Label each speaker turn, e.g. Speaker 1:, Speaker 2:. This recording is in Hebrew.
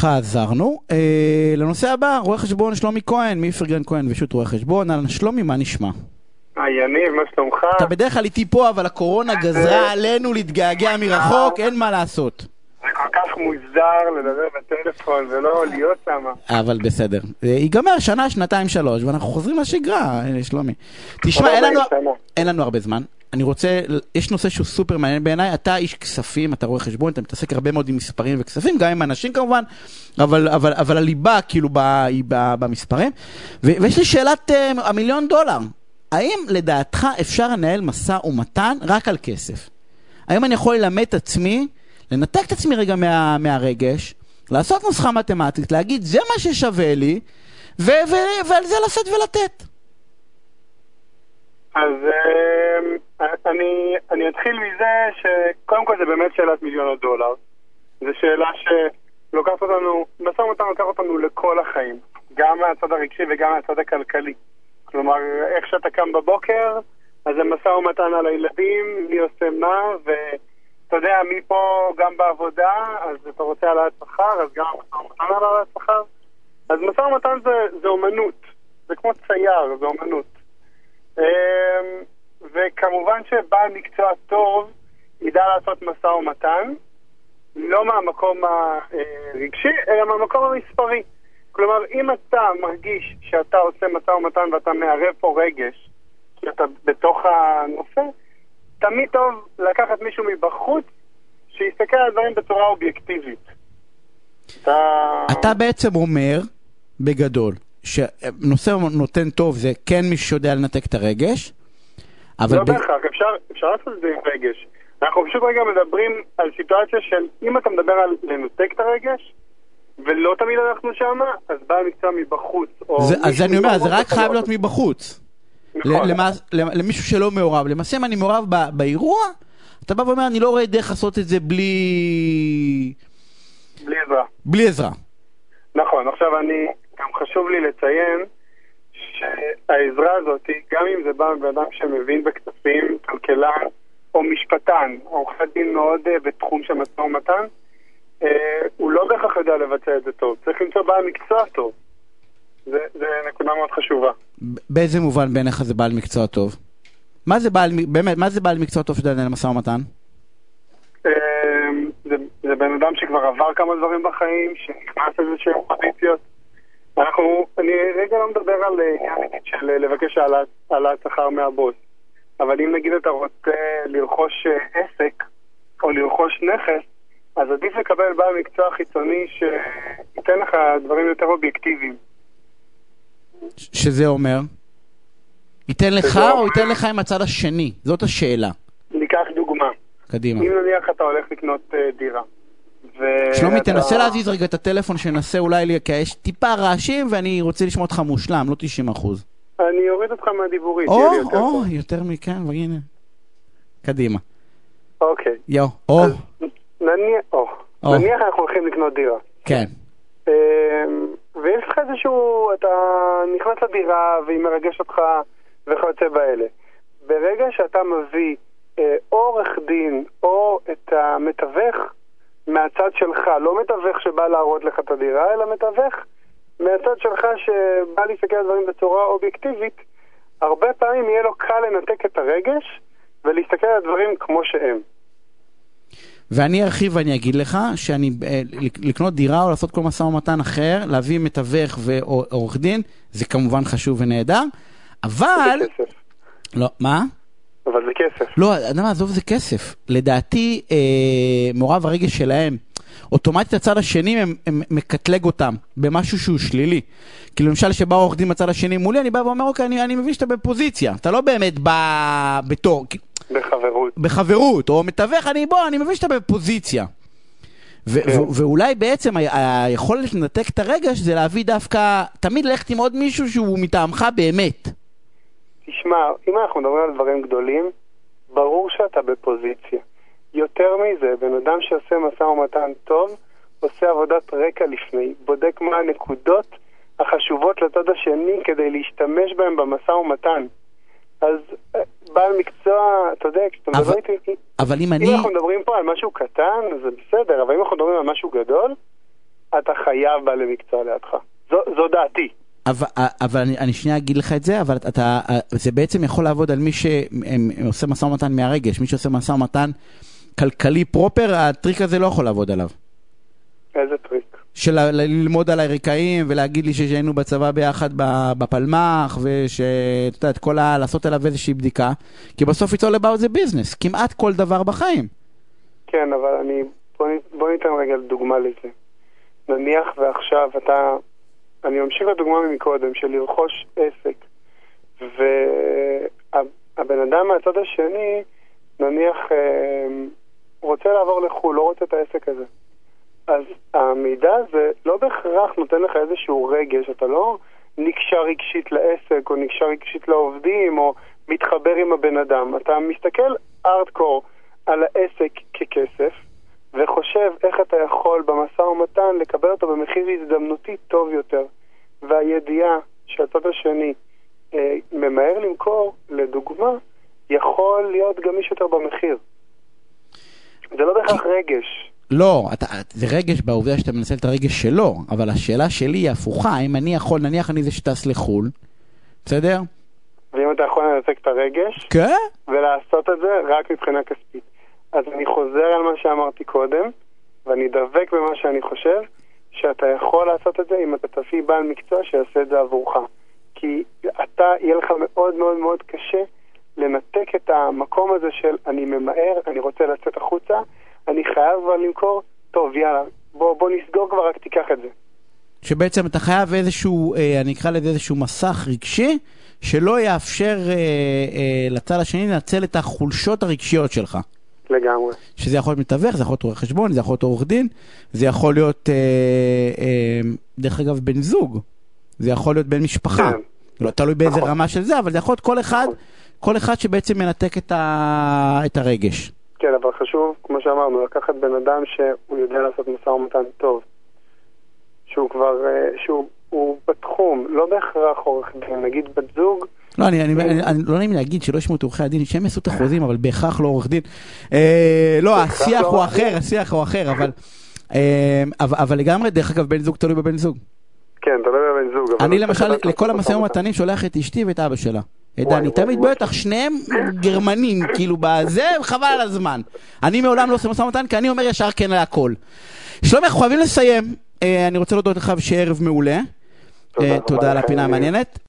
Speaker 1: חזרנו. אה, לנושא הבא, רואה חשבון שלומי כהן, מפרגן כהן ושות' רואה חשבון. אהלן שלומי, מה נשמע?
Speaker 2: היי יניב, מה שלומך?
Speaker 1: אתה בדרך כלל איתי פה, אבל הקורונה גזרה עלינו להתגעגע מרחוק, אין מה לעשות.
Speaker 2: זה כל כך מוזר לדבר בטלפון ולא להיות שם.
Speaker 1: אבל בסדר. אה, ייגמר שנה, שנתיים, שלוש, ואנחנו חוזרים לשגרה, אה, שלומי. תשמע,
Speaker 2: שנה.
Speaker 1: אין לנו הרבה זמן. אני רוצה, יש נושא שהוא סופר מעניין בעיניי, אתה איש כספים, אתה רואה חשבון, אתה מתעסק הרבה מאוד עם מספרים וכספים, גם עם אנשים כמובן, אבל, אבל, אבל הליבה כאילו ב, היא ב, במספרים. ו, ויש לי שאלת אה, המיליון דולר, האם לדעתך אפשר לנהל משא ומתן רק על כסף? האם אני יכול ללמד את עצמי, לנתק את עצמי רגע מה, מהרגש, לעשות נוסחה מתמטית, להגיד זה מה ששווה לי, ו, ו, ועל זה לשאת ולתת.
Speaker 2: אז אה, אני, אני אתחיל מזה שקודם כל זה באמת שאלת מיליון הדולר. זו שאלה שלוקחת אותנו, משא ומתן לוקח אותנו לכל החיים, גם מהצד הרגשי וגם מהצד הכלכלי. כלומר, איך שאתה קם בבוקר, אז זה משא ומתן על הילדים, מי עושה מה, ואתה יודע, מפה גם בעבודה, אז אתה רוצה העלאת שכר, אז גם משא ומתן על העלאת שכר. אז משא ומתן זה, זה אומנות, זה כמו צייר, זה אומנות. וכמובן שבעל מקצוע טוב ידע לעשות משא ומתן, לא מהמקום הרגשי, אלא מהמקום המספרי. כלומר, אם אתה מרגיש שאתה עושה משא ומתן ואתה מערב פה רגש, כי אתה בתוך הנושא, תמיד טוב לקחת מישהו מבחוץ שיסתכל על הדברים בצורה אובייקטיבית. אתה...
Speaker 1: אתה בעצם אומר, בגדול, שנושא נותן טוב זה כן מי שיודע לנתק את הרגש, אבל...
Speaker 2: לא
Speaker 1: ב...
Speaker 2: בהכרח, אפשר, אפשר לעשות את זה עם רגש. אנחנו פשוט רגע מדברים על סיטואציה של אם אתה מדבר על לנתק את הרגש, ולא תמיד אנחנו שמה, אז בעל מקצוע מבחוץ.
Speaker 1: זה, אז אני אומר, זה רק חייב להיות. מבחוץ.
Speaker 2: נכון.
Speaker 1: למישהו שלא מעורב. למעשה אם אני מעורב ב- באירוע, אתה בא ואומר, אני לא רואה דרך לעשות את זה בלי...
Speaker 2: בלי עזרה.
Speaker 1: בלי עזרה.
Speaker 2: נכון, עכשיו אני, גם חשוב לי לציין שהעזרה הזאת, גם אם זה בא מבן אדם שמבין בכספים, כלכלן או משפטן, עורכי דין מאוד אה, בתחום של משא ומתן, אה, הוא לא בהכרח יודע לבצע את זה טוב. צריך למצוא בעל מקצוע טוב. זה, זה נקודה מאוד חשובה.
Speaker 1: באיזה מובן בעיניך זה בעל מקצוע טוב? מה זה בעל, באמת, מה זה בעל מקצוע טוב שיודע לנהל משא ומתן?
Speaker 2: אה, זה, זה בן אדם שכבר עבר כמה דברים בחיים, שנכנס לאיזשהם פוזיציות. אנחנו, אני רגע לא מדבר על אה, עניין של אה, לבקש העלאת- שכר מהבוס, אבל אם נגיד אתה רוצה לרכוש אה, עסק או לרכוש נכס, אז עדיף לקבל בעל מקצוע חיצוני שייתן לך דברים יותר אובייקטיביים.
Speaker 1: שזה אומר? ייתן לך או
Speaker 2: אומר-
Speaker 1: ייתן לך עם הצד השני? זאת השאלה.
Speaker 2: ניקח דוגמה.
Speaker 1: קדימה.
Speaker 2: אם נניח אתה הולך לקנות דירה. ו-
Speaker 1: שלומי,
Speaker 2: אתה-
Speaker 1: תנסה להזיז רגע את הטלפון, שננסה אולי, לי- כי יש טיפה רעשים ואני רוצה לשמוע אותך מושלם, לא 90 אחוז.
Speaker 2: אני אוריד אותך מהדיבורית,
Speaker 1: או,
Speaker 2: יהיה לי יותר
Speaker 1: או,
Speaker 2: טוב.
Speaker 1: יותר מכאן, והנה. קדימה.
Speaker 2: אוקיי.
Speaker 1: יו, או,
Speaker 2: נניח, או,
Speaker 1: או.
Speaker 2: נניח אנחנו הולכים לקנות דירה.
Speaker 1: כן.
Speaker 2: אמ, ויש לך איזשהו, אתה נכנס לדירה והיא מרגשת אותך וכיוצא באלה. ברגע שאתה מביא אה, או עורך דין או את המתווך לא מתווך שבא להראות לך את הדירה, אלא מתווך מהצד שלך שבא להסתכל על דברים בצורה אובייקטיבית, הרבה פעמים יהיה לו קל לנתק את הרגש ולהסתכל על הדברים כמו שהם.
Speaker 1: ואני ארחיב ואני אגיד לך שאני, אה, לקנות דירה או לעשות כל משא ומתן אחר, להביא מתווך ועורך דין, זה כמובן חשוב ונהדר, אבל... לא, מה?
Speaker 2: אבל זה כסף.
Speaker 1: לא, אתה יודע מה, עזוב, זה כסף. לדעתי, אה, מעורב הרגש שלהם, אוטומטית הצד השני הם, הם מקטלג אותם במשהו שהוא שלילי. כאילו למשל שבא עורך דין בצד השני מולי, אני בא ואומר, אוקיי, אני, אני מבין שאתה בפוזיציה, אתה לא באמת בא בתור,
Speaker 2: בחברות.
Speaker 1: בחברות, או מתווך, אני בוא, אני מבין שאתה בפוזיציה. ו-
Speaker 2: כן.
Speaker 1: ו- ואולי בעצם ה- היכולת לנתק את הרגש זה להביא דווקא, תמיד ללכת עם עוד מישהו שהוא מטעמך באמת.
Speaker 2: תשמע, אם אנחנו מדברים על דברים גדולים, ברור שאתה בפוזיציה. יותר מזה, בן אדם שעושה משא ומתן טוב, עושה עבודת רקע לפני, בודק מה הנקודות החשובות לצד השני כדי להשתמש בהן במשא ומתן. אז אה, בעל מקצוע, אתה יודע, כשאתה מדבר איתי...
Speaker 1: אבל אם
Speaker 2: אם
Speaker 1: אני...
Speaker 2: אנחנו מדברים פה על משהו קטן, זה בסדר, אבל אם אנחנו מדברים על משהו גדול, אתה חייב בעלי מקצוע לידך. זו, זו דעתי.
Speaker 1: אבל, אבל אני, אני שנייה אגיד לך את זה, אבל אתה, זה בעצם יכול לעבוד על מי שעושה משא ומתן מהרגש, מי שעושה משא ומתן כלכלי proper, הטריק הזה לא יכול לעבוד עליו.
Speaker 2: איזה טריק?
Speaker 1: של ללמוד על הרקעים ולהגיד לי שהיינו בצבא ביחד בפלמ"ח ושאתה יודע, כל ה... לעשות עליו איזושהי בדיקה כי בסוף it's all about the business, כמעט כל דבר בחיים.
Speaker 2: כן, אבל אני... בוא, בוא ניתן רגע דוגמה לזה. נניח ועכשיו אתה... אני ממשיך לדוגמה ממקודם של לרכוש עסק והבן אדם מהצד השני נניח אה, רוצה לעבור לחו"ל, לא רוצה את העסק הזה. אז המידע הזה לא בהכרח נותן לך איזשהו רגש, אתה לא נקשר רגשית לעסק או נקשר רגשית לעובדים או מתחבר עם הבן אדם. אתה מסתכל ארדקור על העסק ככסף וחושב איך אתה יכול במשא ומתן לקבל אותו במחיר הזדמנותי טוב יותר. והידיעה שהצד השני אה, ממהר למכור, לדוגמה, יכול להיות גמיש יותר במחיר. זה לא בהכרח רגש.
Speaker 1: לא, אתה, זה רגש בעובדה שאתה מנצל את הרגש שלו, אבל השאלה שלי היא הפוכה, אם אני יכול, נניח אני זה שטס לחו"ל, בסדר?
Speaker 2: ואם אתה יכול לנצק את הרגש,
Speaker 1: כן?
Speaker 2: ולעשות את זה רק מבחינה כספית. אז אני חוזר על מה שאמרתי קודם, ואני דבק במה שאני חושב, שאתה יכול לעשות את זה אם אתה תביא בעל מקצוע שיעשה את זה עבורך. כי אתה, יהיה לך מאוד מאוד מאוד קשה לנתק את המקום הזה של אני ממהר, אני רוצה לצאת החוצה, אני חייב אבל למכור, טוב יאללה, בוא, בוא נסגור כבר, רק תיקח את זה.
Speaker 1: שבעצם אתה חייב איזשהו, אה, אני אקרא לזה איזשהו מסך רגשי, שלא יאפשר אה, אה, לצד השני לנצל את החולשות הרגשיות שלך.
Speaker 2: לגמרי.
Speaker 1: שזה יכול להיות מתווך, זה יכול להיות רואה חשבון, זה יכול להיות עורך דין, זה יכול להיות, אה, אה, דרך אגב, בן זוג, זה יכול להיות בן משפחה.
Speaker 2: כן.
Speaker 1: לא תלוי באיזה
Speaker 2: נכון.
Speaker 1: רמה של זה, אבל זה יכול להיות כל אחד,
Speaker 2: נכון.
Speaker 1: כל אחד שבעצם מנתק את, ה, את הרגש.
Speaker 2: כן, אבל חשוב, כמו שאמרנו, לקחת בן אדם שהוא יודע לעשות משא ומתן טוב. שהוא כבר, אה, שהוא הוא בתחום, לא בהכרח עורך דין, נגיד בת זוג,
Speaker 1: לא, אני, אני, אני, אני לא נעים להגיד שלא ישמעו את עורכי הדין, שהם יעשו את החוזים, אבל בהכרח לא עורך דין. אה, לא,
Speaker 2: בהכרח
Speaker 1: השיח
Speaker 2: לא
Speaker 1: הוא. אחר, השיח הוא אחר, אבל, אה, אבל, אבל לגמרי, דרך אגב, בן זוג תלוי בבן זוג.
Speaker 2: כן, תלוי בבן זוג.
Speaker 1: אני למשל, לכל המשאים
Speaker 2: משא
Speaker 1: ומתנים שולח את אשתי ואת אבא שלה.
Speaker 2: וואי,
Speaker 1: דני, תמיד. בטח, שניהם גרמנים, כאילו, בזה, חבל על הזמן. אני מעולם לא עושה משא ומתן, כי אני אומר ישר כן להכל. שלומי, אנחנו חייבים לסיים. אה, אני רוצה להודות לך ושיהיה ערב מעולה.
Speaker 2: תודה
Speaker 1: אה, על הפינה. המעניינת.